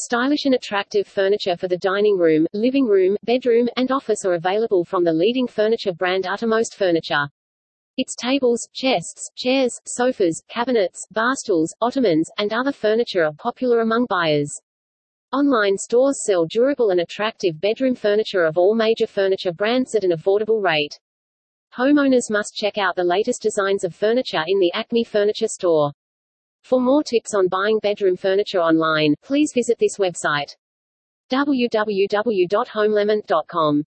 Stylish and attractive furniture for the dining room, living room, bedroom, and office are available from the leading furniture brand Uttermost Furniture. Its tables, chests, chairs, sofas, cabinets, bar stools, ottomans, and other furniture are popular among buyers. Online stores sell durable and attractive bedroom furniture of all major furniture brands at an affordable rate. Homeowners must check out the latest designs of furniture in the Acme Furniture Store. For more tips on buying bedroom furniture online, please visit this website. www.homelemon.com